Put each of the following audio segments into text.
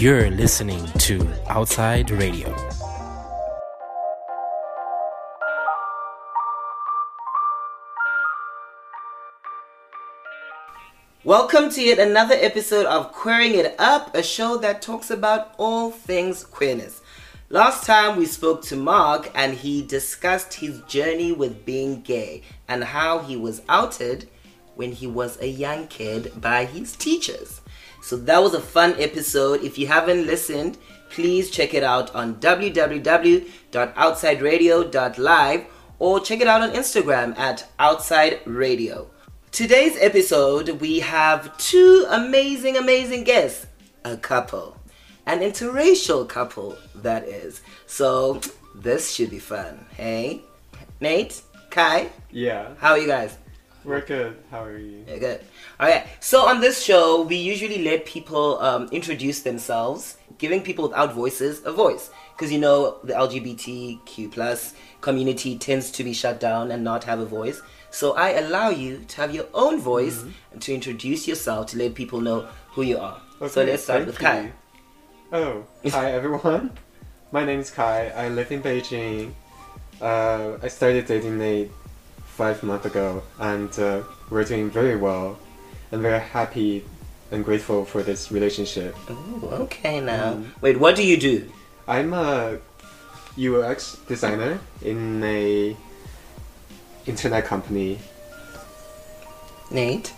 You're listening to Outside Radio. Welcome to yet another episode of Queering It Up, a show that talks about all things queerness. Last time we spoke to Mark and he discussed his journey with being gay and how he was outed when he was a young kid by his teachers. So that was a fun episode. If you haven't listened, please check it out on www.outsideradio.live or check it out on Instagram at Outside Radio. Today's episode, we have two amazing, amazing guests. A couple. An interracial couple, that is. So, this should be fun. Hey? Nate? Kai? Yeah, How are you guys? We're good. How are you? Yeah, good. All right. so on this show, we usually let people um, introduce themselves, giving people without voices a voice. Because you know, the LGBTQ plus community tends to be shut down and not have a voice. So I allow you to have your own voice and to introduce yourself to let people know who you are. so let's start with Kai. you. Oh, hi everyone. My name is Kai. I live in Beijing. Uh, I started dating Nate five months ago, and uh, we're doing very well. I'm very happy and grateful for this relationship. Ooh, okay now. Mm. Wait, what do you do? I'm a UX designer in a internet company. Nate?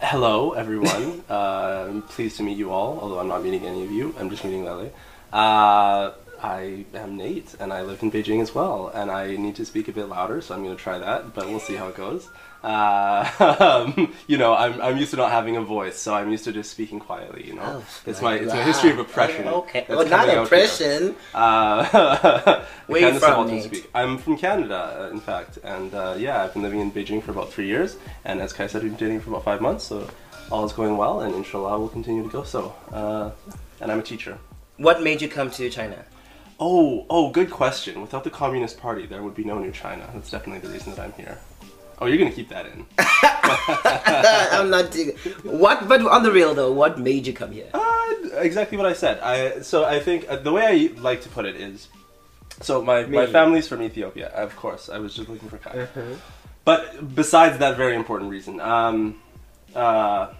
Hello, everyone. uh, I'm pleased to meet you all, although I'm not meeting any of you. I'm just meeting Lele. Uh, I am Nate, and I live in Beijing as well. And I need to speak a bit louder, so I'm going to try that, but we'll see how it goes. Uh, you know, I'm, I'm used to not having a voice, so I'm used to just speaking quietly. You know, Oh, it's my it's my history of oppression. Okay, that's well, not coming out here. oppression. Uh, Where you from, Nate? speak. I'm from Canada, uh, in fact, and uh, yeah, I've been living in Beijing for about three years, and as Kai said, we've been dating for about five months, so all is going well, and inshallah, will continue to go so. Uh, and I'm a teacher. What made you come to China? Oh, oh, good question. Without the Communist Party, there would be no new China. That's definitely the reason that I'm here. Oh, you're gonna keep that in. I'm not digging. What, but on the real though, what made you come here? Uh, exactly what I said. I so I think uh, the way I like to put it is, so my my family's from Ethiopia. Of course, I was just looking for Kai. Uh-huh. But besides that very important reason, um, uh,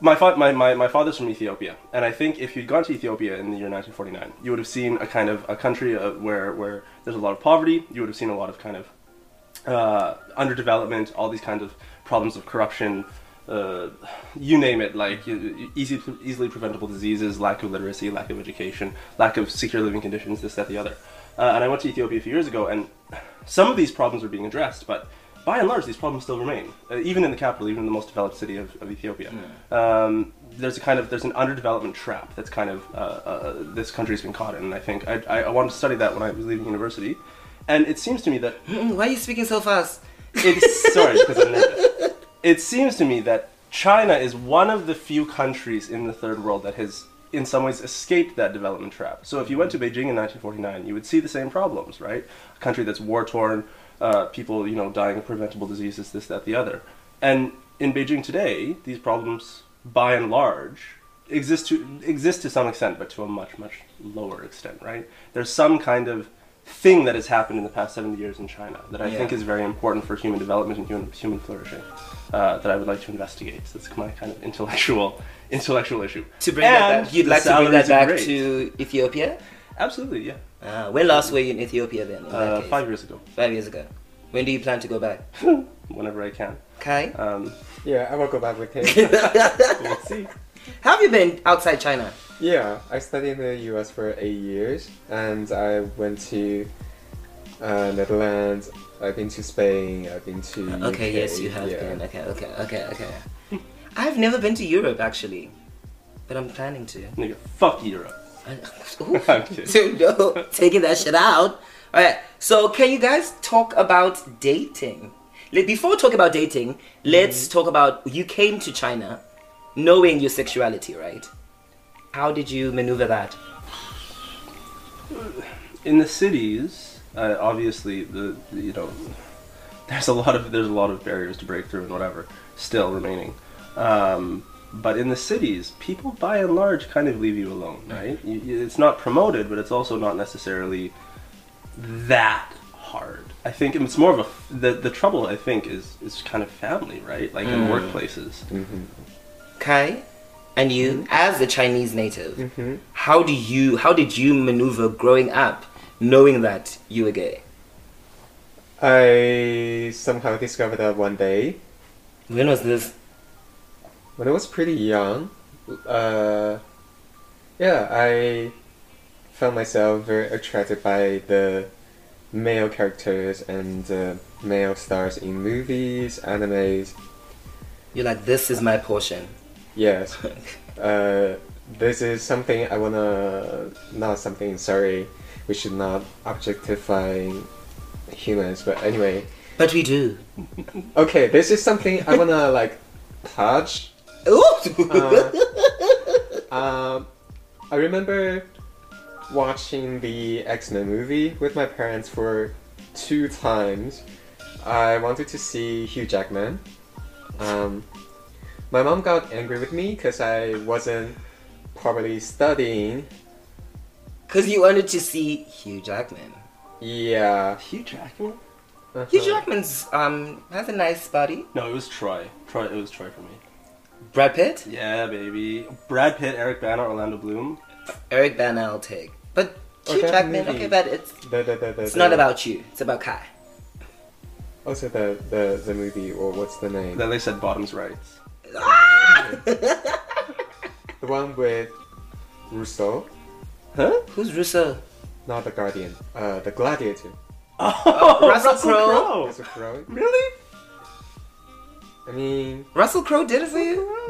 my, fa- my, my, my father's from Ethiopia, and I think if you'd gone to Ethiopia in the year 1949, you would have seen a kind of a country uh, where, where there's a lot of poverty, you would have seen a lot of kind of uh, underdevelopment, all these kinds of problems of corruption, uh, you name it, like you- easy, easily preventable diseases, lack of literacy, lack of education, lack of secure living conditions, this, that, the other. Uh, and I went to Ethiopia a few years ago, and some of these problems are being addressed, but by and large, these problems still remain. Uh, even in the capital, even in the most developed city of, of Ethiopia, um, there's a kind of there's an underdevelopment trap that's kind of uh, uh, this country's been caught in. And I think I, I, I wanted to study that when I was leaving university, and it seems to me that Why are you speaking so fast? it's sorry because I'm nervous. It seems to me that China is one of the few countries in the third world that has, in some ways, escaped that development trap. So if you went to Beijing in 1949, you would see the same problems, right? A country that's war torn, uh, people you know dying of preventable diseases, this, that, the other. And in Beijing today, these problems, by and large, exist to exist to some extent, but to a much much lower extent, right? There's some kind of thing that has happened in the past 70 years in China that I Yeah. think is very important for human development and human, human flourishing uh, that I would like to investigate. So that's my kind of intellectual intellectual issue. To bring that back, you'd like to bring that back to Ethiopia? Absolutely, yeah. Uh, when last were you in Ethiopia then? in Uh, five years ago, Five years ago. When do you plan to go back? whenever I can. Kai? Um, Yeah, I will go back with him. we'll see. Have you been outside China? Yeah, I studied in the US for eight years, and I went to uh, Netherlands. I've been to Spain. I've been to. Okay, UK, yes, you have yeah. been. Okay, okay, okay, okay. I've never been to Europe actually, but I'm planning to. Nigga, fuck Europe. I- Ooh. I'm kidding. So, no, taking that shit out. All right. So, can you guys talk about dating? Before we talk about dating, let's talk about you came to China, knowing your sexuality, right? How did you maneuver that? in the cities, uh, obviously the, the- you know there's a lot of there's a lot of barriers to break through and whatever still remaining. Um, But in the cities, people by and large kind of leave you alone, right? You, you- it's not promoted, but it's also not necessarily that hard. I think it's more of a the the trouble. I think is is kind of family, right? Like in mm. workplaces. Mm-hmm. Kai, and you, mm-hmm. as a Chinese native, Mm-hmm. how do you how did you maneuver growing up, knowing that you were gay? I somehow discovered that one day When was this? When I was pretty young. Uh, yeah, I found myself very attracted by the male characters and uh, male stars in movies, animes. You're like, this is my portion. Yes. uh, this is something I wanna. Not something. Sorry, we should not objectify humans. But anyway, But we do. okay. This is something I wanna like touch. Ooh. Uh, um, I remember watching the X Men movie with my parents for two times. I wanted to see Hugh Jackman. Um, my mom got angry with me because I wasn't properly studying. Because you wanted to see Hugh Jackman. Yeah. Hugh Jackman? uh-huh. Hugh Jackman's um has a nice body. No, it was Troy. Troy. It was Troy for me. Brad Pitt, Yeah, baby. Brad Pitt, Eric Bana, Orlando Bloom. Eric Bana, I'll take. But Hugh Okay, Jackman, movie. okay, but it's The, the, the, the, it's the- not about you. It's about Kai. Also, the, the, the movie, or what's the name? Then they said bottoms rights. The one with Rousseau, Huh? Who's Russo? not the Guardian. Uh, the Gladiator. Oh, Russell Crowe. Russell Crowe. Really? I mean, Russell Crowe did it for you?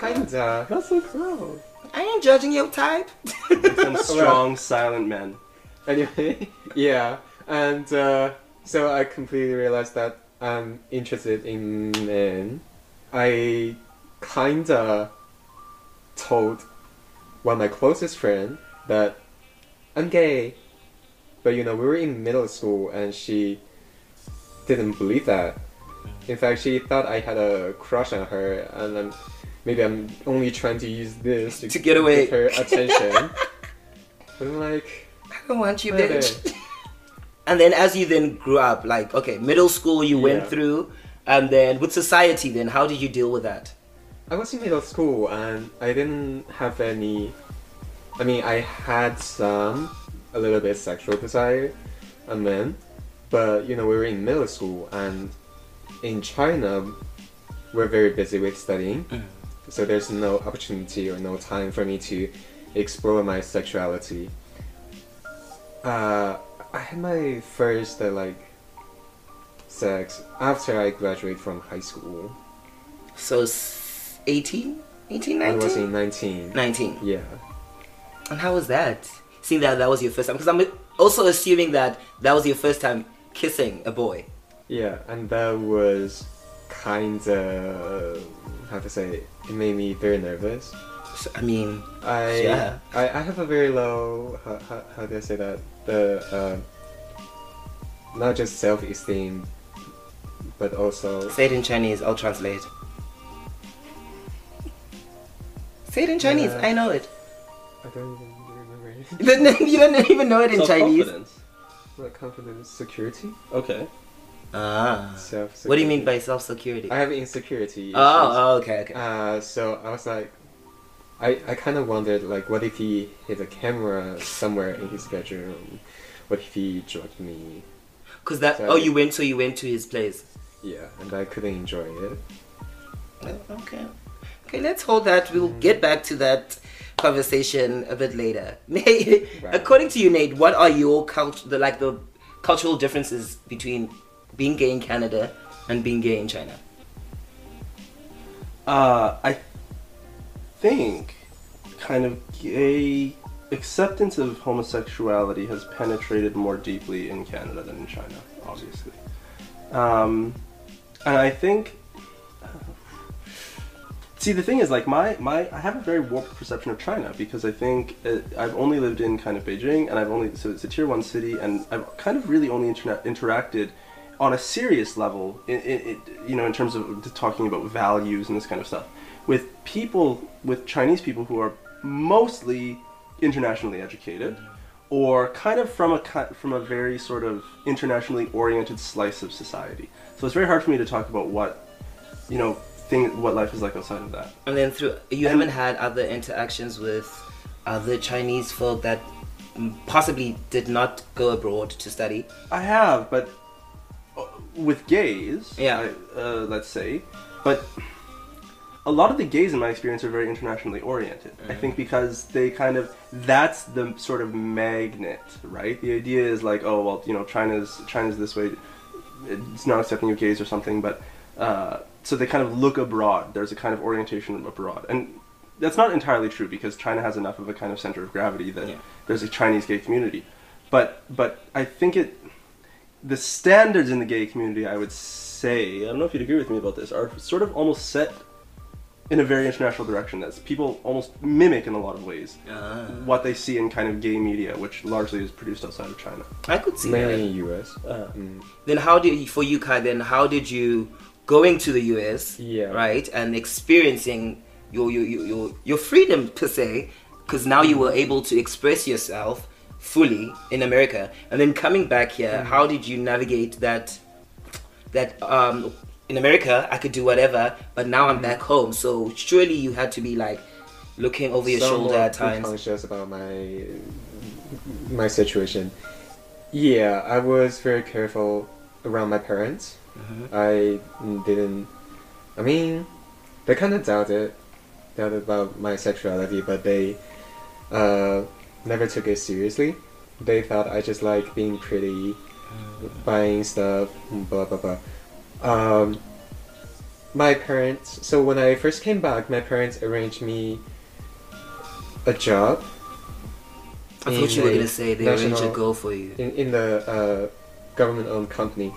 Kinda. Russell Crowe. I ain't judging your type. Some strong, silent men. Anyway, yeah, and uh, so I completely realized that I'm interested in men. I kinda told one of my closest friend that I'm gay, but you know we were in middle school and she didn't believe that. In fact, she thought I had a crush on her, and then maybe I'm only trying to use this to, To get away. her attention. but I'm like. I don't want you, bitch. and then as you then grew up, like, okay, middle school you went through, and then with society then, how did you deal with that? I was in middle school and I didn't have any. I mean, I had some, a little bit sexual desire on men, but you know, we were in middle school and in China, we're very busy with studying, mm. So there's no opportunity or no time for me to explore my sexuality. Uh, I had my first uh, like sex after I graduated from high school. So, s- 18? 18, I 19? was in 19. 19. Yeah. And how was that? Seeing that that was your first time? Because I'm also assuming that that was your first time kissing a boy. Yeah, and that was kind of how to say it made me very nervous. So, I mean, I Yeah. I, I have a very low how, how, how do I say that the uh, not just self esteem, but also say it in Chinese, I'll translate. Say it in Chinese, Yeah. I know it. I don't even remember it. But you don't even know it in Chinese. Self-confidence. Not confidence, security, Okay. Ah. self. What do you mean by self security? I have insecurity. Oh, issues. oh, okay, okay. Uh, so I was like, I, I kind of wondered, like, what if he hid a camera somewhere in his bedroom? What if he drugged me? Cause that. so- Oh, you went. So you went to his place. Yeah, and I couldn't enjoy it. Oh, Okay. Okay, let's hold that. We'll get back to that conversation a bit later. Right. According to you, Nate, what are your cult the like the cultural differences between being gay in Canada and being gay in China? Uh, I think kind of gay acceptance of homosexuality has penetrated more deeply in Canada than in China, obviously. Um, and I think. See, the thing is, like my my, I have a very warped perception of China because I think uh I've only lived in kind of Beijing, and I've only so it's a tier one city, and I've kind of really only internet interacted on a serious level, in, in, in, you know, in terms of talking about values and this kind of stuff, with people with Chinese people who are mostly internationally educated or kind of from a from a very sort of internationally oriented slice of society. So it's very hard for me to talk about what you know thing what life is like outside of that. And then through you haven't had other interactions with other Chinese folk that possibly did not go abroad to study. I have, but with gays, Yeah. Uh, let's say, but a lot of the gays in my experience are very internationally oriented. I think because they kind of that's the sort of magnet, right? The idea is like, oh well, you know, China's China's this way, it's not accepting of gays or something, but uh, so they kind of look abroad. There's a kind of orientation abroad, and that's not entirely true because China has enough of a kind of center of gravity that Yeah. there's a Chinese gay community. But but I think it the standards in the gay community, I would say, I don't know if you'd agree with me about this, are sort of almost set in a very international direction. That people almost mimic in a lot of ways what they see in kind of gay media, which largely is produced outside of China. I could see Mainly that. in the U.S. Uh, Mm. Then how did for you, Kai? Then how did you going to the US? Yeah. Right, and experiencing your your your your, your freedom per se, because now you were able to express yourself fully in America, and then coming back here, how did you navigate that? That um, in America I could do whatever, but now I'm back home. So surely you had to be like looking over your Somewhat shoulder at times. Conscious about my my situation. Yeah, I was very careful around my parents. Mm-hmm. I didn't. I mean, they kind of doubted, doubted about my sexuality, but they uh, never took it seriously. They thought I just like being pretty, buying stuff, blah blah blah. Um, my parents. So when I first came back, my parents arranged me a job. I thought you were gonna say they arranged a national- girl for you. in, in the uh, government-owned company,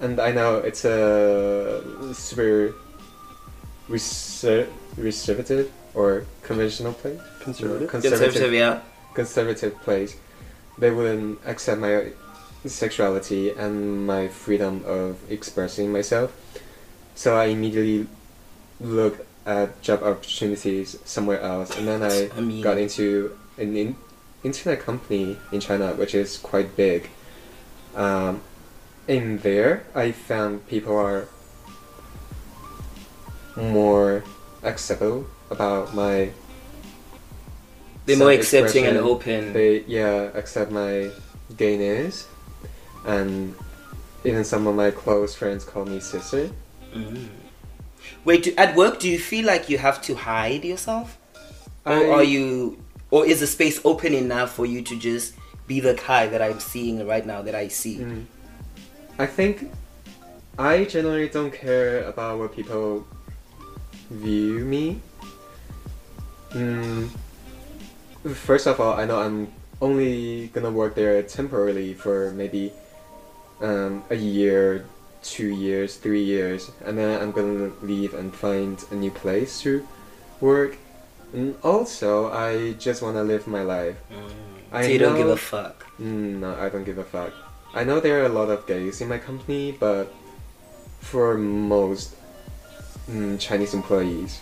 and I know it's a super reser- reservative or conventional place, Conservative? Conservative, yeah. conservative place. They wouldn't accept my sexuality and my freedom of expressing myself. So I immediately looked at job opportunities somewhere else, and then I, I mean- got into an in- internet company in China, which is quite big. Um, in there, I found people are more acceptable about my They're more accepting and open. they yeah accept my gayness and even some of my close friends call me sister Wait, do, at work, do you feel like you have to hide yourself, or are you, or is the space open enough for you to just be the Kai that I'm seeing right now that I see? Mm. i think i generally don't care about what people view me mm, first of all i know i'm only gonna work there temporarily for maybe um, a year two years three years and then i'm gonna leave and find a new place to work and also i just want to live my life so I you don't give a fuck. Mm, no, I don't give a fuck. I know there are a lot of gays in my company, but for most mm, Chinese employees,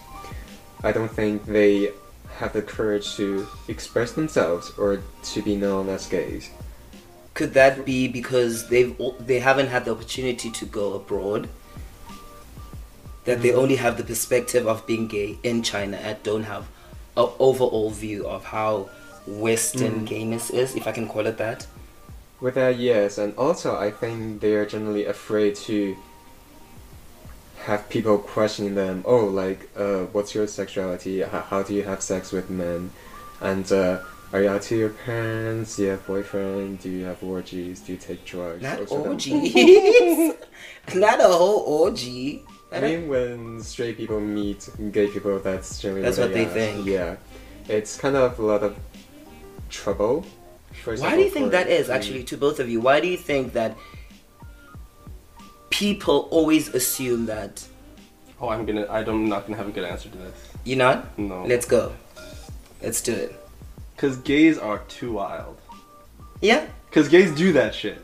I don't think they have the courage to express themselves or to be known as gays. Could that be because they've they haven't had the opportunity to go abroad? That Mm. they only have the perspective of being gay in China and don't have an overall view of how Western Mm. gayness is, if I can call it that. With that, yes, and also I think they are generally afraid to have people questioning them. Oh, like, uh, what's your sexuality? How, how do you have sex with men? And uh, are you out to your parents? Do you have boyfriend? Do you have orgies? Do you take drugs? Not Those orgies. Not a whole orgy. I mean, when straight people meet gay people, that's generally That's what they ask. think. Yeah, it's kind of a lot of trouble. for Why do you think that is actually to both of you? Why do you think that people always assume that Oh, I'm gonna. I'm not gonna have a good answer to this. you're not? No. Let's go. Let's do it. Because gays are too wild. Yeah. Because gays do that shit.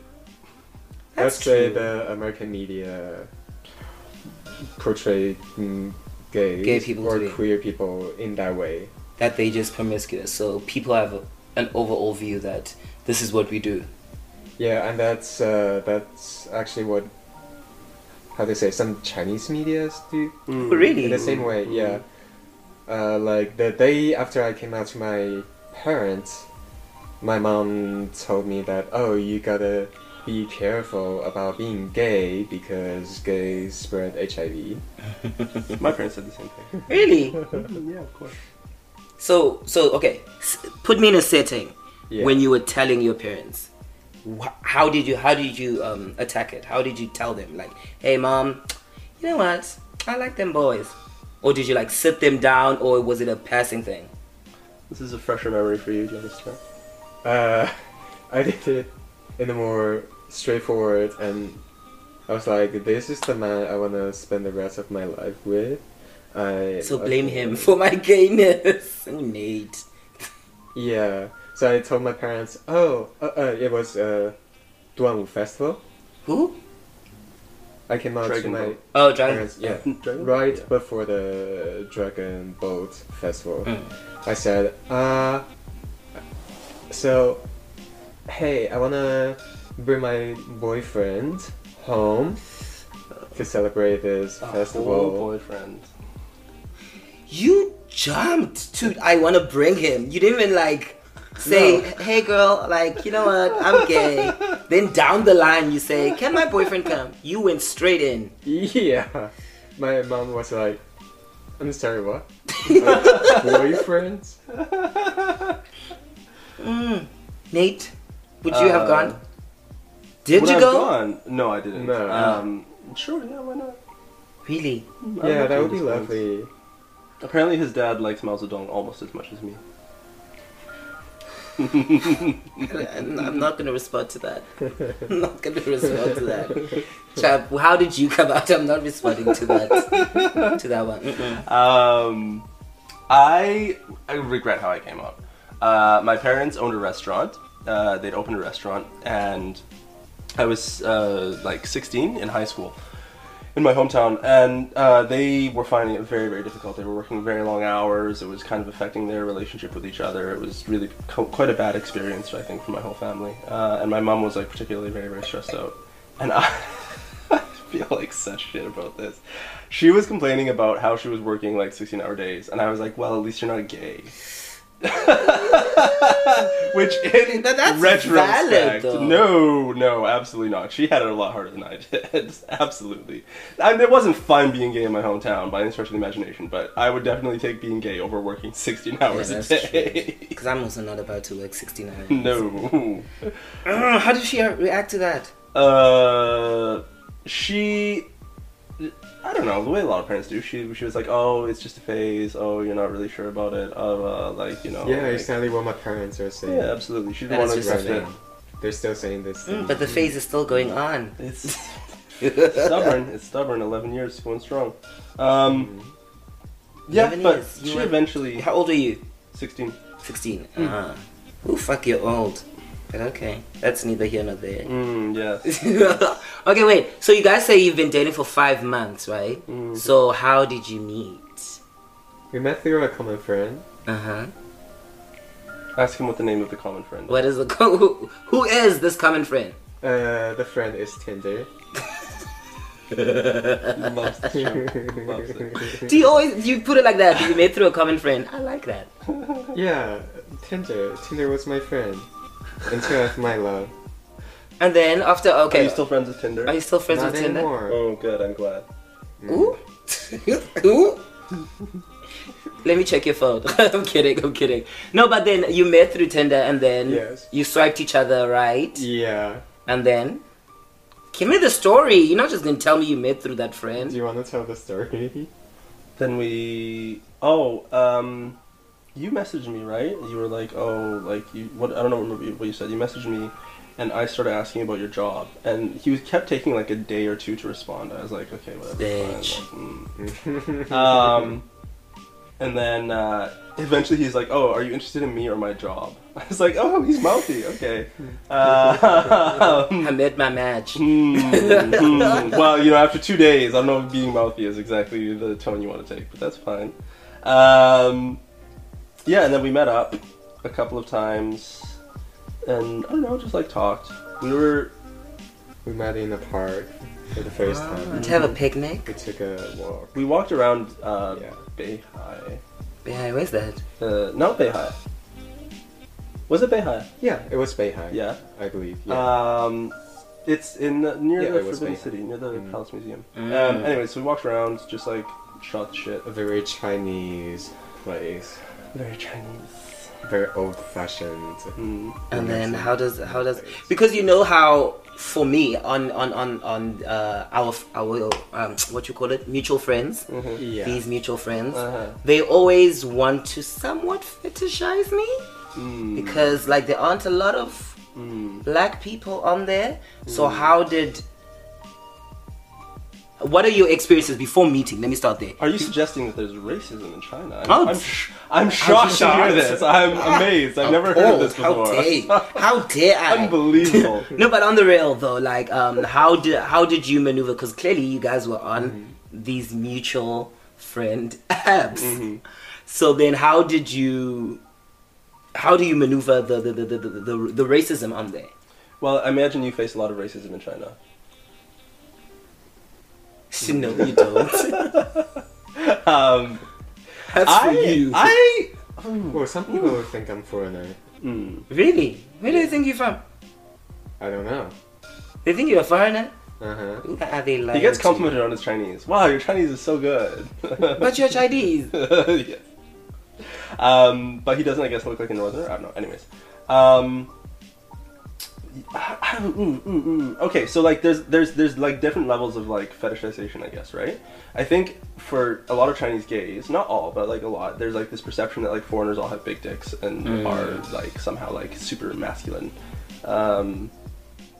Let's That's say true. the American media portray mm, gays Gay people or queer people in that way. that they just promiscuous. So people have a, an overall view that this is what we do. Yeah, and that's uh, that's actually what how they say some Chinese medias do Mm. Really? in the same way. Yeah, uh, like the day after I came out to my parents, my mom told me that oh you gotta be careful about being gay because gays spread HIV. My parents said the same thing. Really? yeah, of course. so so okay, s- put me in a setting Yeah. when you were telling your parents. How did you how did you um, attack it? How did you tell them like, hey mom, you know what? I like them boys. Or did you like sit them down, or was it a passing thing? This is a fresher memory for you. Understand? Uh, I did it in a more straightforward, and I was like, "This is the man I want to spend the rest of my life with." I So blame him for my gayness, Oh, Nate. Yeah. So I told my parents, "Oh, uh, uh, it was a uh, Duanwu festival." Who? I came out Dragon to my Boat. Oh, Dragon. parents, yeah, Dragon? right Yeah. before the Dragon Boat festival. Mm. I said, uh, so, hey, I wanna bring my boyfriend home to celebrate this A festival. boyfriend. You jumped to I want to bring him. You didn't even like say, No. "Hey girl, like, you know what? I'm gay." then down the line you say, "Can my boyfriend come?" You went straight in. Yeah, my mom was like, I'm sorry, what? Like, boyfriend? Mm. Nate, would you have Uh, gone? Did Would you I go? have gone? No, I didn't. No. Um, sure, yeah, why not? Really? Yeah, that would be James lovely. Apparently, his dad likes Mao Zedong almost as much as me. I'm not gonna respond to that. I'm not gonna respond to that. Chap, how did you come out? I'm not responding to that. To that one. Um, I I regret how I came out. Uh, my parents owned a restaurant. Uh, they'd opened a restaurant, and I was uh, like 16 in high school in my hometown, and uh, they were finding it very, very difficult. They were working very long hours. It was kind of affecting their relationship with each other. It was really co- quite a bad experience, I think, for my whole family. Uh, and my mom was like particularly very, very stressed out. And I, I feel like such shit about this. She was complaining about how she was working like 16 hour days, and I was like, well, at least you're not gay. Which in That- that's retrospect, valid, no, no, absolutely not. She had it a lot harder than I did. absolutely. I mean, it wasn't fun being gay in my hometown by any stretch of the imagination, but I would definitely take being gay over working 16 hours Yeah, a day. Because I'm also not about to work 16 hours. no. Uh, how did she react to that? Uh, she. I don't know the way a lot of parents do. She she was like, "Oh, it's just a phase. Oh, you're not really sure about it. Uh, like you know." Yeah, like- exactly what my parents are saying. Yeah, absolutely. She That didn't want to accept it. They're still saying this. Mm, but the phase is still going on. It's stubborn. It's stubborn. Eleven years going strong. Um, yeah, 11 but years. She were- eventually How old are you? sixteen. 16. Uh, ooh, fuck, you're old. Okay, that's neither here nor there. Mm, yeah. okay, wait. So you guys say you've been dating for five months, right? Mm. So how did you meet? We met through a common friend. Uh huh. Ask him what the name of the common friend. is. What is the co- who, who is this common friend? Uh, the friend is Tinder. Loves the. Loves it. Do you always you put it like that? You made through a common friend. I like that. yeah, Tinder. Tinder was my friend until I met my love. And then after okay, Are you still friends with Tinder? are you still friends Not with Tinder? anymore. Oh, good. I'm glad. Ooh. Ooh. Let me check your phone. I'm kidding. I'm kidding. No, but then you met through Tinder, and then Yes. you swiped each other, right? Yeah. And then, give me the story. You're not just gonna tell me you met through that friend. Do friend. you want to tell the story? Then we. Oh, um, you messaged me, right? You were like, oh, like you. What I don't know what you- what you said. You messaged me, and I started asking about your job, and he was kept taking like a day or two to respond. I was like, okay, whatever. Bitch. like, mm. um, and then uh, eventually he's like, "Oh, are you interested in me or my job?" I was like, "Oh, he's mouthy. Okay." Uh, I met my match. hmm, hmm. well, you know, after two days, I don't know if being mouthy is exactly the tone you want to take, but that's fine. Um, yeah, and then we met up a couple of times, and I don't know, just like talked. We were We met in the park for the first time. To have a picnic. We took a walk. we walked around uh, Yeah. Beihai. Yeah, where's that? Uh, not Beihai. Was it Beihai? Yeah, it was Beihai. Yeah. I believe. Yeah. Um, it's in the, near Yeah, the Forbidden Beihai. City, near the Mm. Palace Museum. Mm. Um, anyway, so we walked around, just like shot shit. a very Chinese place. Very Chinese. Very old fashioned. Mm. And then how does how does because you know how for me on on on on uh, our our um, what you call it mutual friends Yeah. these mutual friends Uh-huh. they always want to somewhat fetishize me Mm. because like there aren't a lot of Mm. black people on there so how did what are your experiences before meeting let me start there Are you suggesting that there's racism in China? I'm, Oh, I'm, sh- I'm shocked to hear this. I'm amazed. I've never heard of this how dare how dare I Unbelievable. no, but on the real though, like, um, how did how did you maneuver? Because clearly you guys were on Mm-hmm. these mutual friend apps. So then, how did you? How do you maneuver the the, the, the, the, the, the racism on there? well, I imagine you face a lot of racism in China. No, you don't. Um, That's I, for you. I, Well, some people think I'm foreigner. mm, really? Where do you think you're from? I don't know. They think you're a foreigner. Uh huh. Who are they lying he gets complimented on his Chinese. Wow, your Chinese is so good. But you're Chinese. yeah. Um, but he doesn't, I guess, look like a northerner. I don't know. Anyways, um, I- I don't- mm, mm, mm. okay. So like, there's there's there's like different levels of like fetishization, I guess, right? I think for a lot of Chinese gays, not all, but like a lot, there's like this perception that like foreigners all have big dicks and are like somehow like super masculine. Um,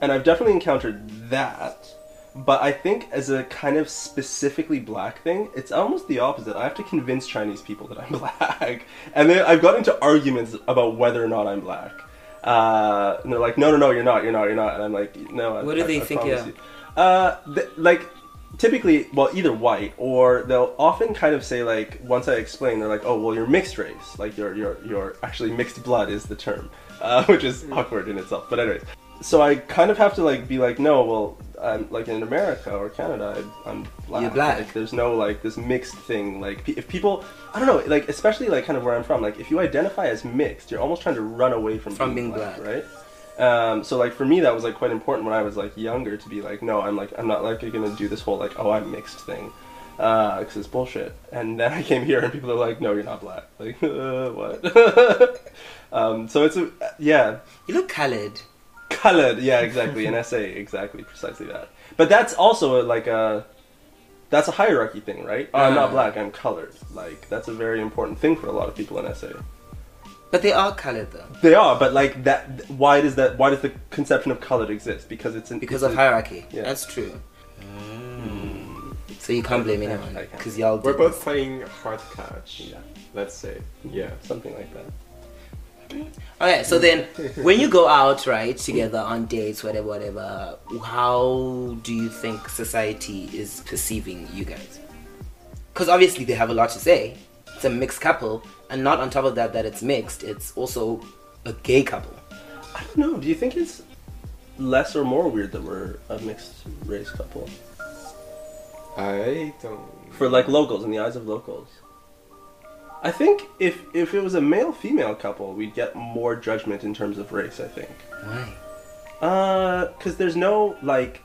and I've definitely encountered that. But I think as a kind of specifically black thing, it's almost the opposite. I have to convince Chinese people that I'm black, and then I've got into arguments about whether or not I'm black. Uh, and they're like, "No, no, no, you're not, you're not, you're not," and I'm like, "No." I, What do I- they I think you." Uh, th- like typically, well, either white or they'll often kind of say like, once I explain, they're like, "Oh, well, you're mixed race. Like you're you're you're actually mixed blood is the term," uh, which is awkward in itself. But anyways, so I kind of have to like be like, no, well, I'm like in America or Canada, I, I'm black. You're black. Like, there's no like this mixed thing. Like if people, I don't know, like especially like kind of where I'm from. Like if you identify as mixed, you're almost trying to run away from From being, being black, black. right? Um, so like for me that was like quite important when I was like younger to be like no I'm like I'm not like gonna do this whole like oh I'm mixed thing because it's bullshit and then I came here and people are like no you're not black like uh, what um, so it's a yeah You look colored. Colored yeah exactly an SA exactly precisely that but that's also a, like a that's a hierarchy thing right I'm not Ah. black I'm colored like that's a very important thing for a lot of people in SA But they are colored though. they are but like that why does that why does the conception of colored exist because it's an, Because it's of a- hierarchy. Yeah. That's true. So you can't blame anyone because y'all We're both this. playing hard catch. Yeah. Let's say. Yeah. something like that. Okay, so then when you go out, right, together on dates, whatever, whatever, how do you think society is perceiving you guys? Because obviously they have a lot to say. It's a mixed couple, and not on top of that, that it's mixed, it's also a gay couple. I don't know. Do you think it's less or more weird that we're a mixed race couple I don't. for like locals in the eyes of locals? I think if if it was a male female couple, we'd get more judgment in terms of race. I think. Why? Uh, because there's no like.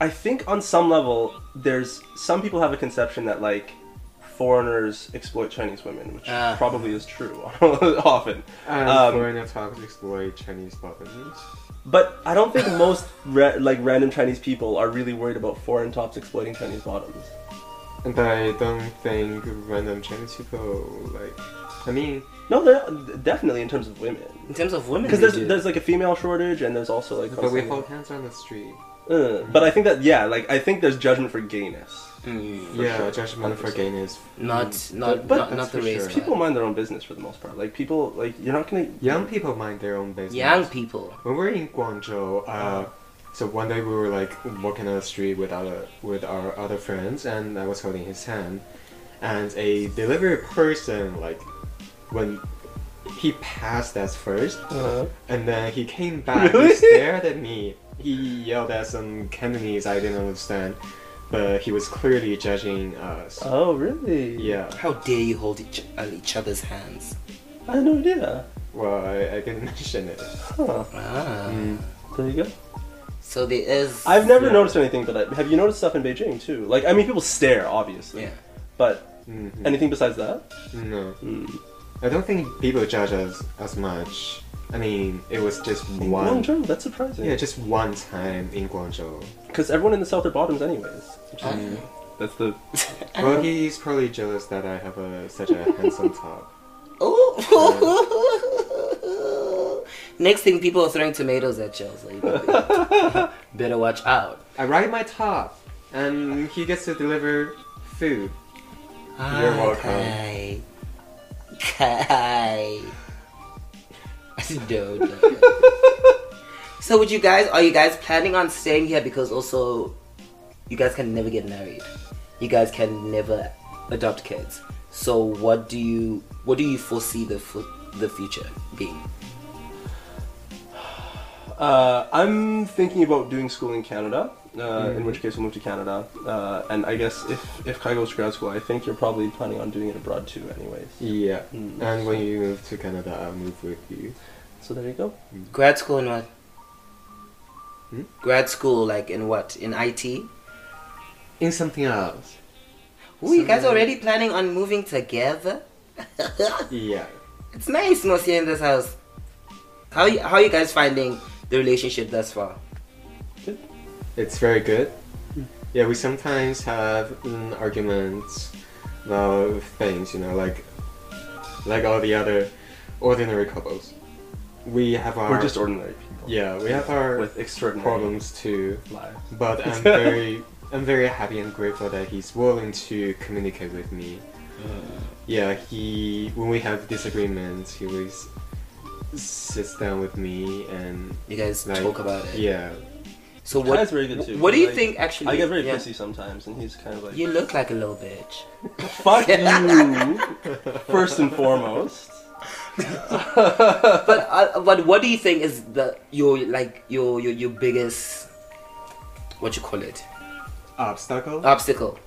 I think on some level, there's some people have a conception that like foreigners exploit Chinese women, which Ah. probably is true often. And Um, foreigner talks exploit Chinese bottoms. But I don't think most ra- like random Chinese people are really worried about foreign tops exploiting Chinese bottoms. And I don't think random Chinese people like. I mean, No, they're definitely in terms of women. In terms of women, Because there's do. there's like a female shortage, and there's also like. but we constantly- hold hands on the street. Uh, but I think that yeah, like I think there's judgment for gayness. Mm. yeah, sure. judgment for 100%. gayness. Not not but not, that's not the for race. sure. part. People mind their own business for the most part. Like people, like you're not gonna. Young people mind their own business. Young people. When we're in Guangzhou, uh, so one day we were like walking on the street with our with our other friends, and I was holding his hand, and a delivery person like when he passed us first, Uh, and then he came back, Really? he stared at me, he yelled at some Cantonese I didn't understand, but he was clearly judging us. oh really? Yeah, How dare you hold each, uh, each other's hands? I had no idea. well, I, I didn't mention it. Huh. Ah. Mm. There you go. So there is. I've never Yeah. noticed anything, but I, have you noticed stuff in Beijing too? Like I mean, people stare obviously, Yeah. but Mhm. anything besides that? No. Mm. I don't think people judge us as much. I mean, it was just In one. Guangzhou, that's surprising. Yeah, just one time in Guangzhou. because everyone in the south are bottoms anyways. Which is- Mm. That's the Well, he's probably jealous that I have a such a handsome top. Oh. Next thing, people are throwing tomatoes at you. So better, better watch out. I ride my top, and he gets to deliver food. You're ah, welcome. Kai. Kai. no, no. so, would you guys? Are you guys planning on staying here because also, you guys can never get married. You guys can never adopt kids. So, what do you what do you foresee the fu- the future being? Uh, I'm thinking about doing school in Canada. Uh, Mm-hmm. In which case, we'll move to Canada. Uh, and I guess if if Kai goes to grad school, I think you're probably planning on doing it abroad too, anyways. Yeah. Mm. And when you move to Canada, I'll move with you. So there you go. Grad school in what? Hmm? Grad school like in what? In IT? In something else. Ooh, you guys Somewhere- already planning on moving together? Yeah. It's nice most here in this house. How you, how you guys finding the relationship thus far? It's very good. Yeah, we sometimes have mm, arguments about things, you know, like like all the other ordinary couples. We have our We're just ordinary people. yeah, we have our With extraordinary problems too. lives. But I'm very I'm very happy and grateful that he's willing to communicate with me. Yeah, he when we have disagreements, he always sits down with me and You guys like talk about it. Yeah, So what? Kai's very good too. What do you Like, think actually? I get very yeah. pissy sometimes, and he's kind of like, You look like a little bitch. "Fuck you!" First and foremost. but uh, but what do you think is the your like your your, your biggest what you call it obstacle. obstacle?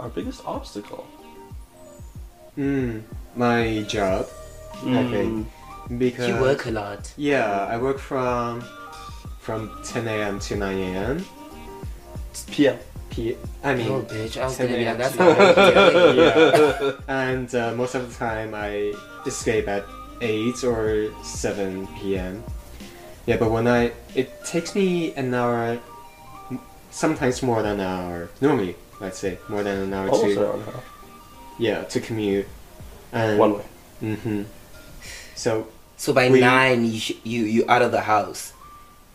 Our biggest obstacle. Mm, my job, I because You work a lot. Yeah, I work from from 10 a.m. to 9 a.m. PM. P. I mean, Oh, bitch! I was 10 gonna be like, that's not 9 how you do it. yeah. And uh, most of the time, I escape at 8 or 7 p.m. Yeah, but when I it takes me an hour, sometimes more than an hour. Normally, let's say more than an hour Almost to an hour and a half. yeah to commute. And One way. Mm-hmm. So So by We- nine, you sh- you you out of the house,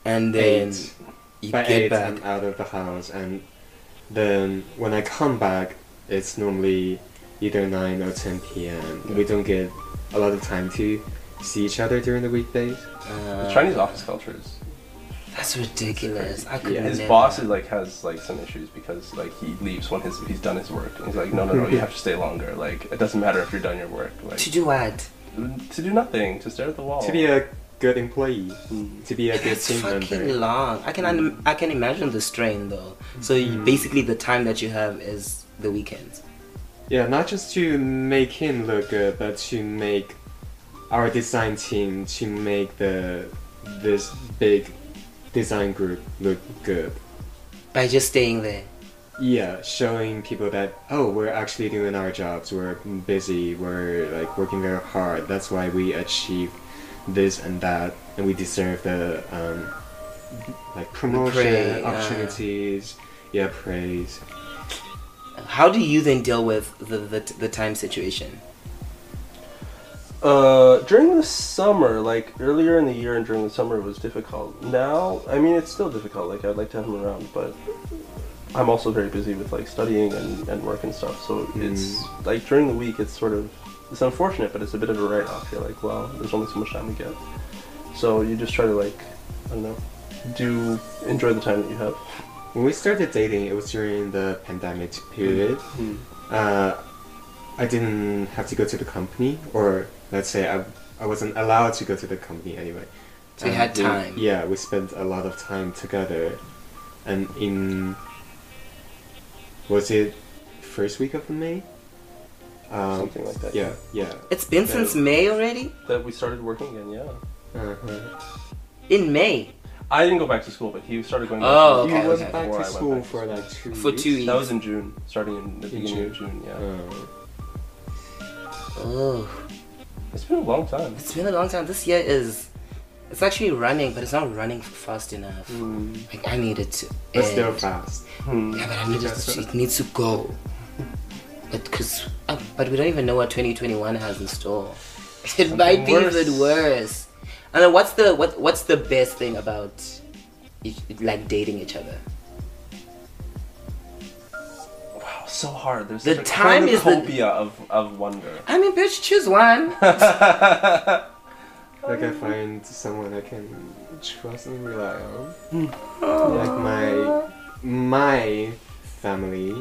and then eight. you by get eight, back. I'm out of the house, and then when I come back, it's normally either nine or ten p.m. We don't get a lot of time to see each other during the weekdays. Uh, The Chinese office culture is. That's ridiculous. I could Yeah. His never. boss is like has like some issues because like he leaves when his he's done his work. And he's like, no, no, no, you have to stay longer. Like it doesn't matter if you're done your work. Like to do what? To do nothing, to stare at the wall. To be a good employee, Mm. to be a good It's team fucking member. long. I can un- I can imagine the strain though. So you, Mm. basically, the time that you have is the weekends. Yeah, not just to make him look good, but to make our design team, to make the this big design group look good. By just staying there. Yeah, showing people that oh, we're actually doing our jobs. We're busy. We're like working very hard. That's why we achieve this and that, and we deserve the um, like promotion praise, uh. opportunities. Yeah, praise. How do you then deal with the the, the time situation? Uh, during the summer, like earlier in the year and during the summer, it was difficult. Now, I mean, it's still difficult. Like, I'd like to have him around, but I'm also very busy with like studying and, and work and stuff. So it's like during the week, it's sort of it's unfortunate, but it's a bit of a write off. You're like, well, there's only so much time to get. So you just try to like, I don't know, do enjoy the time that you have. When we started dating, it was during the pandemic period. Hmm. Uh, I didn't have to go to the company, or let's say I, I wasn't allowed to go to the company anyway. So you And had we- time. yeah, we spent a lot of time together, and in was it first week of May? Um, Something like that. Yeah, yeah. It's been Yeah. since May already? That we started working again. Yeah. Uh-huh. In May. I didn't go back to school, but he started going. Oh, back to okay, You school went okay. back to I went school back to for like two For weeks? two weeks. That was in June, starting in the In beginning of June. June. Yeah, Uh, Oh, it's been a long time. it's been a long time. This year is. It's actually running, but it's not running fast enough. Hmm. Like, I need it to. It's still fast. Hmm. Yeah, but I need it, to, it needs to go. But cause, uh, but we don't even know what 2021 has in store. It might be worse. even worse. And then what's the what what's the best thing about each, like dating each other? Wow, so hard. There's The time is the- of of wonder. I mean, bitch, choose one. Like I find someone I can trust and rely on. Hmm. Like my my family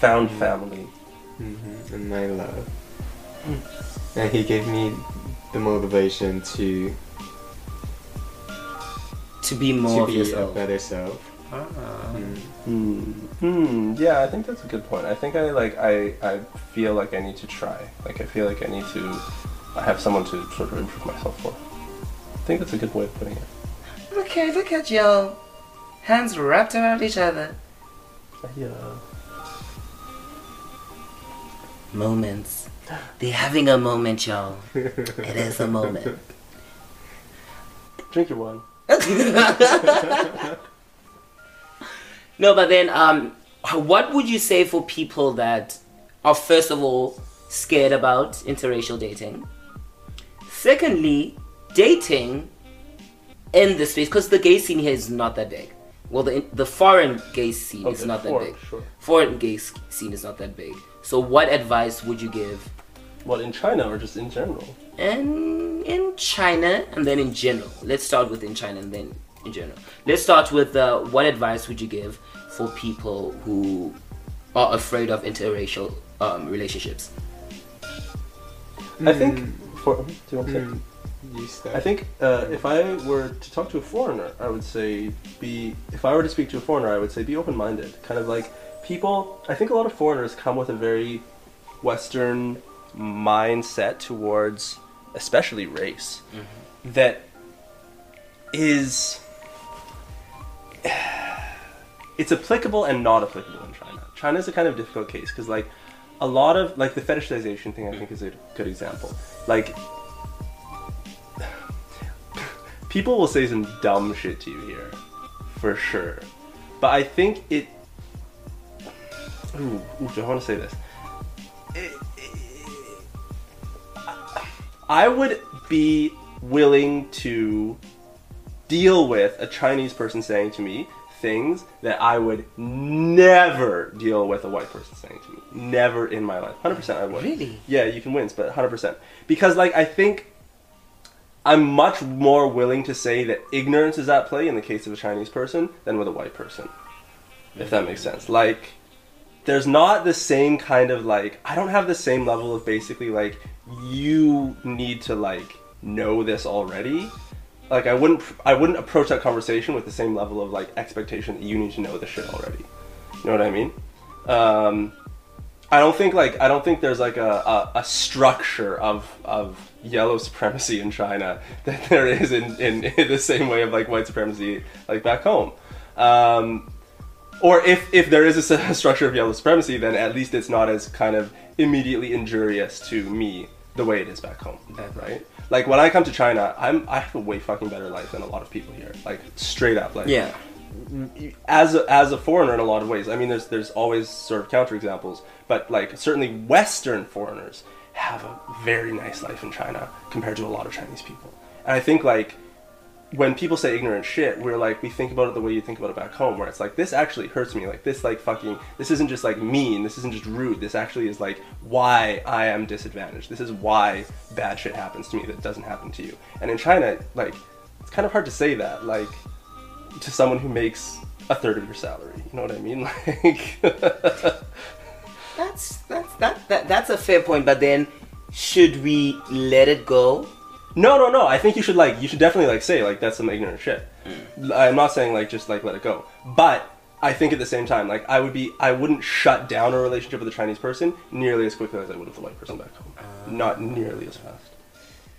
Found family. hmm and my love. Hmm. And he gave me the motivation to to be more to of be a better self. Ah. Mm. Hmm. Hmm. Yeah, I think that's a good point. I think I like I I feel like I need to try. Like I feel like I need to I have someone to sort of improve myself for. I think that's a good way of putting it. Okay, look at y'all. Hands wrapped around each other. Yeah. Moments. They're having a moment, y'all. It is a moment. Drink your wine. No, but then, um, what would you say for people that are first of all scared about interracial dating? Secondly, dating in the space because the gay scene here is not that big. Well, the the foreign gay scene is not that foreign, big. sure. Foreign gay scene is not that big. So, what advice would you give? Well, in China or just in general? And in China, and then in general. Let's start with in China and then in general. Let's start with uh, what advice would you give for people who are afraid of interracial um, relationships? I think for do you want to? Mm. I think uh, if I were to talk to a foreigner, I would say be. If I were to speak to a foreigner, I would say be open-minded. Kind of like people. I think a lot of foreigners come with a very Western mindset towards, especially race, that is. It's applicable and not applicable in China. China is a kind of difficult case because, like, a lot of like the fetishization thing. I think is a good example. Like, people will say some dumb shit to you here, for sure. But I think it. Ooh, ooh do I want to say this? I would be willing to deal with a Chinese person saying to me things that I would never deal with a white person saying to me. Never in my life. 100% I would. Really? Yeah, you can wince, but 100%. Because, like, I think I'm much more willing to say that ignorance is at play in the case of a Chinese person than with a white person. If that makes sense. Like, there's not the same kind of like I don't have the same level of basically like you need to like know this already. Like I wouldn't I wouldn't approach that conversation with the same level of like expectation that you need to know this shit already. You know what I mean? Um, I don't think like I don't think there's like a, a, a structure of of yellow supremacy in China that there is in, in, in the same way of like white supremacy like back home. Um, or if if there is a, structure of yellow supremacy, then at least it's not as kind of immediately injurious to me the way it is back home, right? Like when I come to China, I'm I have a way fucking better life than a lot of people here, like straight up, like Yeah. As a, as a foreigner in a lot of ways. I mean, there's there's always sort of counterexamples, but like certainly Western foreigners have a very nice life in China compared to a lot of Chinese people. And I think like when people say ignorant shit, we're like we think about it the way you think about it back home, where it's like this actually hurts me. Like this, like fucking, this isn't just like mean. This isn't just rude. This actually is like why I am disadvantaged. This is why bad shit happens to me that doesn't happen to you. And in China, like it's kind of hard to say that, like to someone who makes a third of your salary. You know what I mean? Like. That's that's that, that that's a fair point. But then, should we let it go? No, no, no. I think you should like you should definitely like say like that's some ignorant shit. Mm. I'm not saying like just like let it go, but I think at the same time like I would be I wouldn't shut down a relationship with a Chinese person nearly as quickly as I would with a white person back home. Uh, not nearly as fast.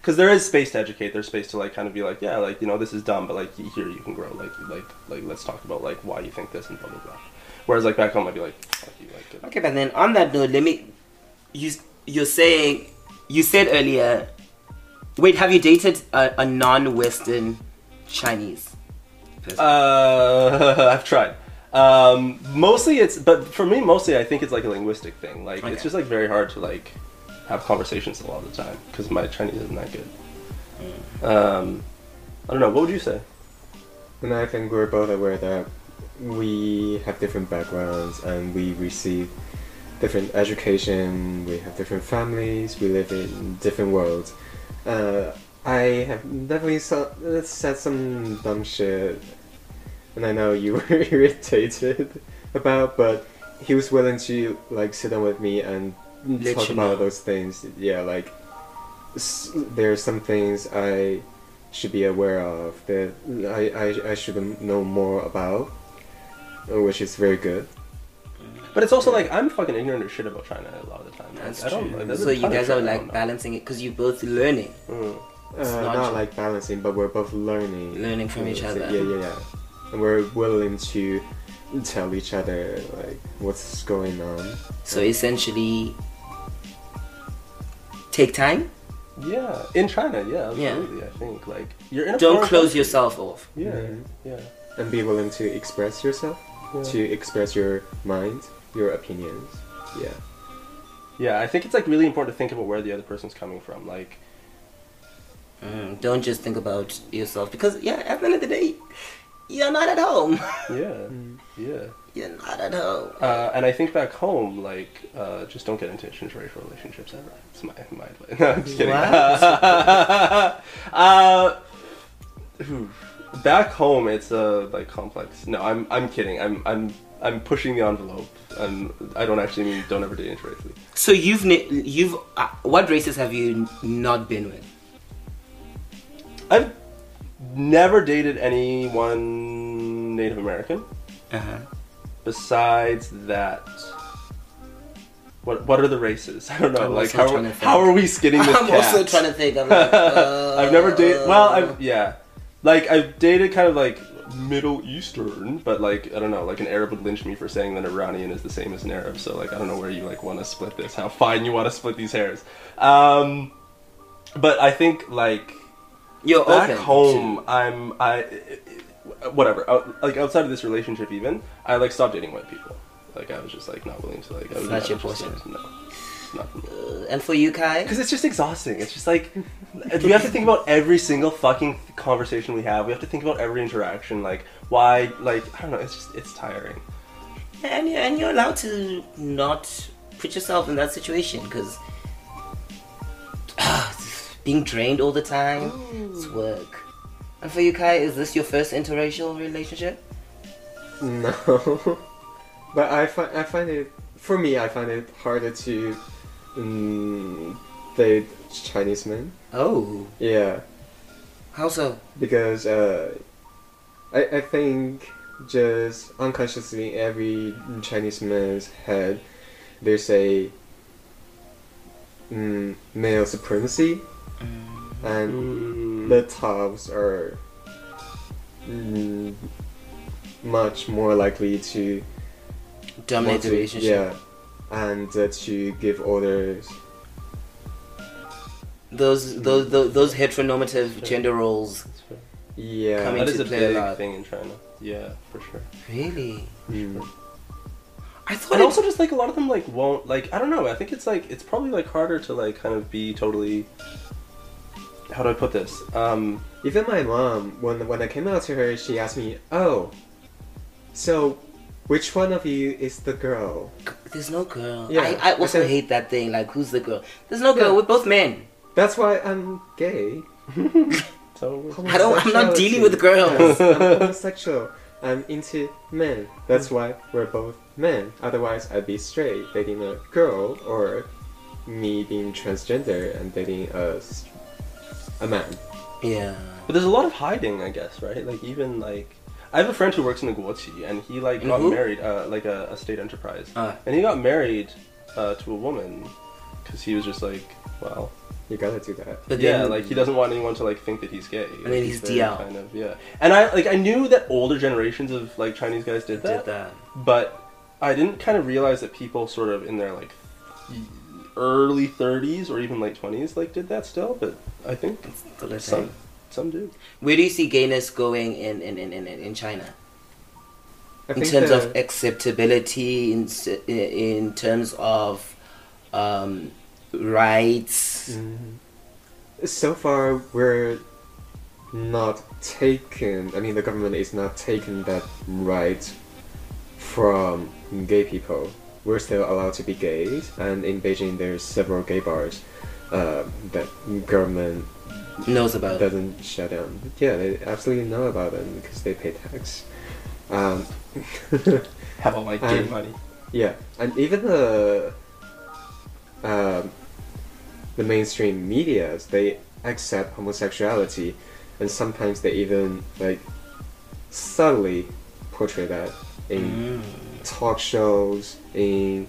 Because there is space to educate. There's space to like kind of be like yeah like you know this is dumb, but like here you can grow. Like like like let's talk about like why you think this and blah blah blah. Whereas like back home I'd be like fuck you like. Okay, but then on that note, let me. You you're saying you said earlier. Wait, have you dated a, a non-Western Chinese? person? Uh, I've tried. Um, mostly it's, but for me, mostly I think it's like a linguistic thing. Like Okay. it's just like very hard to like have conversations a lot of the time because my Chinese isn't that good. Um, I don't know. What would you say? And I think we're both aware that we have different backgrounds and we receive different education, we have different families, we live in different worlds. Uh, I have definitely so- uh, said some dumb shit, and I know you were irritated about, but he was willing to like sit down with me and Let talk about know. those things. Yeah, like s- there are some things I should be aware of that I, I, I should know more about, which is very good. But it's also like I'm fucking ignorant of shit about China a lot of the time. Like, That's I don't, true. like, so you guys are like balancing it because you're both learning. Mm. It's Uh, not not like balancing, but we're both learning. Learning from each other. Yeah, yeah, yeah. And we're willing to tell each other like what's going on. So essentially, take time. Yeah, in China, yeah, Yeah. absolutely. I think like you're in a Don't close country. yourself off. Yeah, Mhm. yeah. And be willing to express yourself, Yeah. to express your mind, your opinions. Yeah. Yeah, I think it's like really important to think about where the other person's coming from. Like, Mm, don't just think about yourself because yeah, at the end of the day, you're not at home. yeah, Mm. yeah. You're not at home. Uh, and I think back home, like, uh, just don't get into interracial relationships ever. It's my my advice. No, I'm just kidding. uh, back home, it's uh, like complex. No, I'm I'm kidding. I'm I'm I'm pushing the envelope. And I don't actually mean don't ever date interracially. So you've you've uh, what races have you not been with? I've never dated anyone Native American. Uh huh. Besides that. What, what are the races? I don't know. I'm like how, trying how are we skinning this I'm cat? also trying to think. I'm like, uh, I've never dated. Well, I've yeah, like I've dated kind of like Middle Eastern, but like I don't know, like an Arab would lynch me for saying that Iranian is the same as an Arab. So like I don't know where you like want to split this, how fine you want to split these hairs. Um, but I think like you're back home, I'm I whatever. Out, like outside of this relationship, even I like stopped dating white people. Like I was just like not willing to like. I was, Not I your was just, portion. like, No, not for me. Uh, and for you, Kai. Because it's just exhausting. It's just like we have to think about every single fucking conversation we have. We have to think about every interaction. Like why? Like I don't know. It's just it's tiring. and you're, and you're allowed to not put yourself in that situation because being drained all the time, it's work. And for you, Kai, is this your first interracial relationship? No. but I find I find it for me I find it harder to mm, date Chinese men. Oh, Yeah. how so? because uh, I, I think just unconsciously every Chinese man's head there's a mm, male supremacy and Mm. the tops are mm, much more likely to Dominate the to- relationship. yeah and uh, to give orders Those, those those those heteronormative gender roles. yeah Coming That is to a play a big lot. thing in China. Yeah, for sure. Really? Mm. I thought and it- also just like a lot of them like won't like I don't know. I think it's like it's probably like harder to like kind of be totally. How do I put this? Um, Even my mom, when when I came out to her, she asked me, "Oh, so which one of you is the girl?" There's no girl. Yeah, I, I also I said- hate that thing. Like, who's the girl? There's no girl. Yeah. We're both men. That's why I'm gay. so I don't- I'm not dealing with Yes, girls. I'm homosexual. I'm into men. That's why we're both men. Otherwise, I'd be straight, dating a girl, or me being transgender and dating a s- a man. Yeah. But there's a lot of hiding, I guess, right? Like even like I have a friend who works in the Guoqi, and he like got who? married, uh, like a, a state enterprise, Ah. and he got married uh, to a woman because he was just like, well, You gotta do that. But yeah, then, like he doesn't want anyone to like think that he's gay. And Like, then he's very DL. kind of yeah. And I like I knew that older generations of like Chinese guys did that, did that. but I didn't kind of realize that people sort of in their like early 30s or even late 20s like did that still. But I think some thing. some do. Where do you see gayness going in in, in, in, in China? I in terms the- of acceptability, in in terms of um, rights. Mhm. So far, we're not taken. I mean, the government is not taking that right from gay people. We're still allowed to be gays, and in Beijing, there's several gay bars uh, that government knows about doesn't shut down. Yeah, they absolutely know about them because they pay tax. Um, Have all like gay And- money. Yeah, and even the um, the mainstream media they accept homosexuality, and sometimes they even like subtly portray that in Mm. Talk shows, in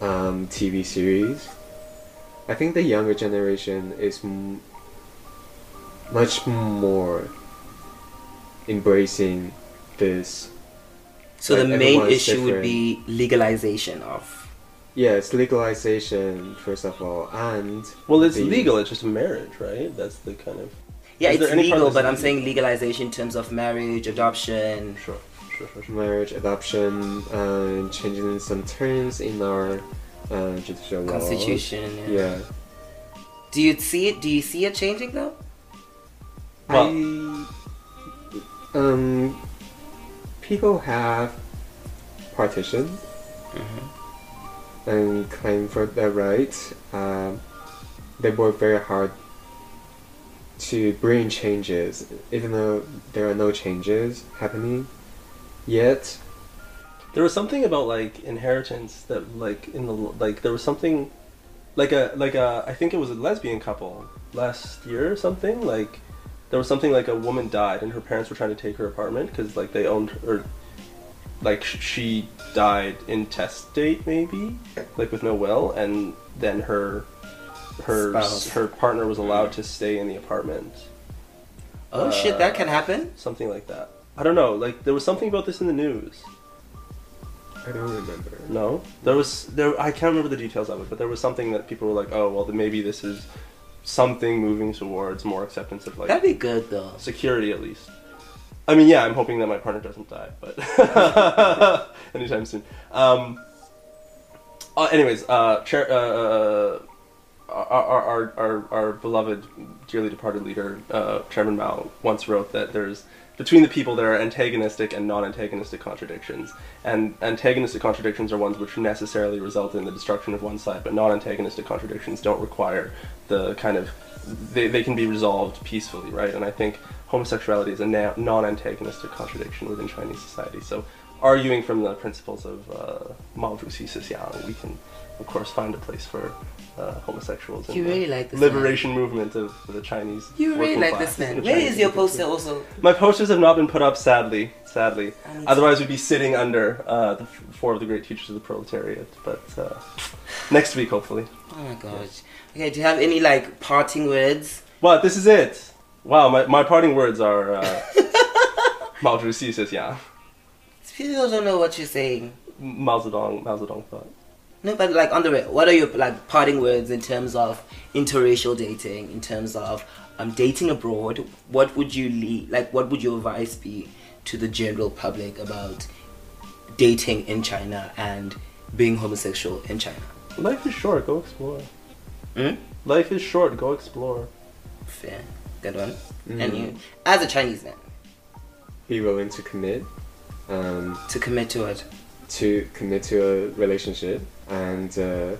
um, TV series. I think the younger generation is m- much more embracing this So the main everyone's issue would be legalization of. Yes, legalization first of all, and Well, it's the- legal. It's just marriage, right? That's the kind of Yeah, Is it's there any part legal, but I'm illegal? saying legalization in terms of marriage, adoption. sure. Marriage, adoption, and changing some terms in our uh, judicial laws. Constitution. Yeah. Yeah. Do you see it? Do you see it changing though? Well- I, um, people have partitioned Mm-hmm. and claim for their right. Um, they work very hard to bring changes, even though there are no changes happening yet. There was something about like inheritance that like in the like there was something like a like a I think it was a lesbian couple last year or something like there was something like a woman died and her parents were trying to take her apartment because like they owned or like she died intestate maybe like with no will and then her her Spouse. her partner was allowed mm. to stay in the apartment Oh shit, uh, that can happen. something like that I don't know like there was something about this in the news I don't remember. No, there was there. I can't remember the details of it, but there was something that people were like, "Oh, well, maybe this is something moving towards more acceptance of like That'd be good though. security, at least." I mean, yeah, I'm hoping that my partner doesn't die, but anytime soon. Um, uh, anyways, uh, chair, uh, our, our, our, our, our beloved, dearly departed leader, uh, Chairman Mao, once wrote that there's between the people there are antagonistic and non-antagonistic contradictions, and antagonistic contradictions are ones which necessarily result in the destruction of one side, but non-antagonistic contradictions don't require the kind of they, they can be resolved peacefully, right? And I think homosexuality is a na- non-antagonistic contradiction within Chinese society. So, arguing from the principles of uh, Mao Sixiang, we can, of course, find a place for uh, homosexuals in You the like liberation movement of the Chinese. You really like class this man. Where Chinese is your poster also? My posters have not been put up, sadly. Sadly. I need to- Otherwise, we'd be sitting under uh, the four of the great teachers of the proletariat. But uh, next week, hopefully. Oh my gosh. Okay, do you have any like parting words? What? This is it. Wow, my, my parting words are uh, Mao Zedong says yeah. People don't know what you're saying. Mao Zedong, Mao Zedong thought. No, but like on the way, what are your like parting words in terms of interracial dating, in terms of um, dating abroad? What would you lead, like? What would your advice be to the general public about dating in China and being homosexual in China? Life is short. Go explore. Hmm? Life is short. Go explore. Fair. Good one. Mm. And you, as a Chinese man, Be willing to commit, um, to commit to it. to commit to a relationship and uh,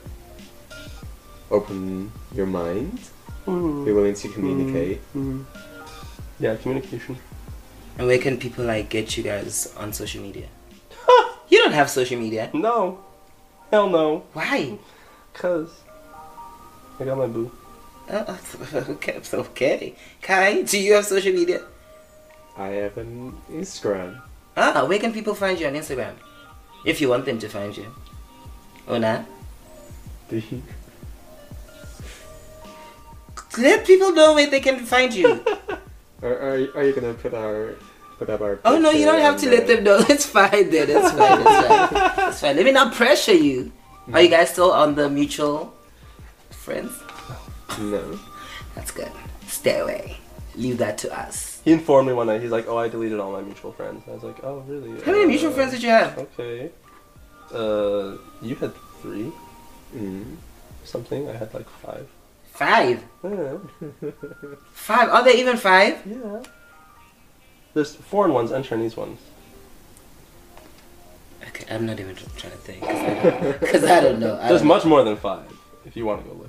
open your mind. Be willing to communicate. Mm. Yeah, communication. And where can people like get you guys on social media? you don't have social media. No. Hell no. Why? Cause I got my boo. Uh, okay, okay. Kai, do you have social media? I have an Instagram. Ah, where can people find you on Instagram? If you want them to find you. Or not? Let people know where they can find you. Are, are, are you gonna put our put up our? oh no, you don't have to the- let them know. It's fine then. It's fine. It's fine. It's fine. Let me not pressure you. Are you guys still on the mutual friends? No. That's good. Stay away. Leave that to us. He informed me one night. He's like, "Oh, I deleted all my mutual friends." I was like, "Oh, really? How many Uh, mutual friends did you have? Okay. Uh, you had three Mm. something. I had like five. Five. Yeah. Five. Are there even five? yeah. There's foreign ones and Chinese ones. Okay, I'm not even trying to think because I, don't know. I There's don't- much more than five. If you want to go looking.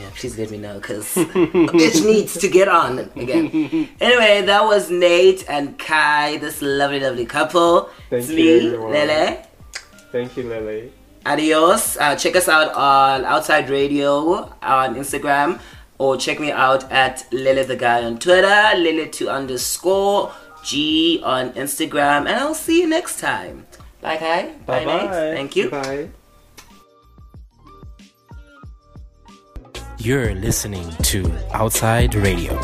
Yeah, please let me know because it needs to get on again. Anyway, that was Nate and Kai, this lovely, lovely couple. Thank it's you, me. Lele. Thank you, Lily. Adios. Uh, check us out on Outside Radio on Instagram or check me out at Lele the Guy on Twitter, Lele2 underscore G on Instagram, and I'll see you next time. Bye, Kai. Bye, Bye-bye. Nate. Thank you. Bye. You're listening to Outside Radio.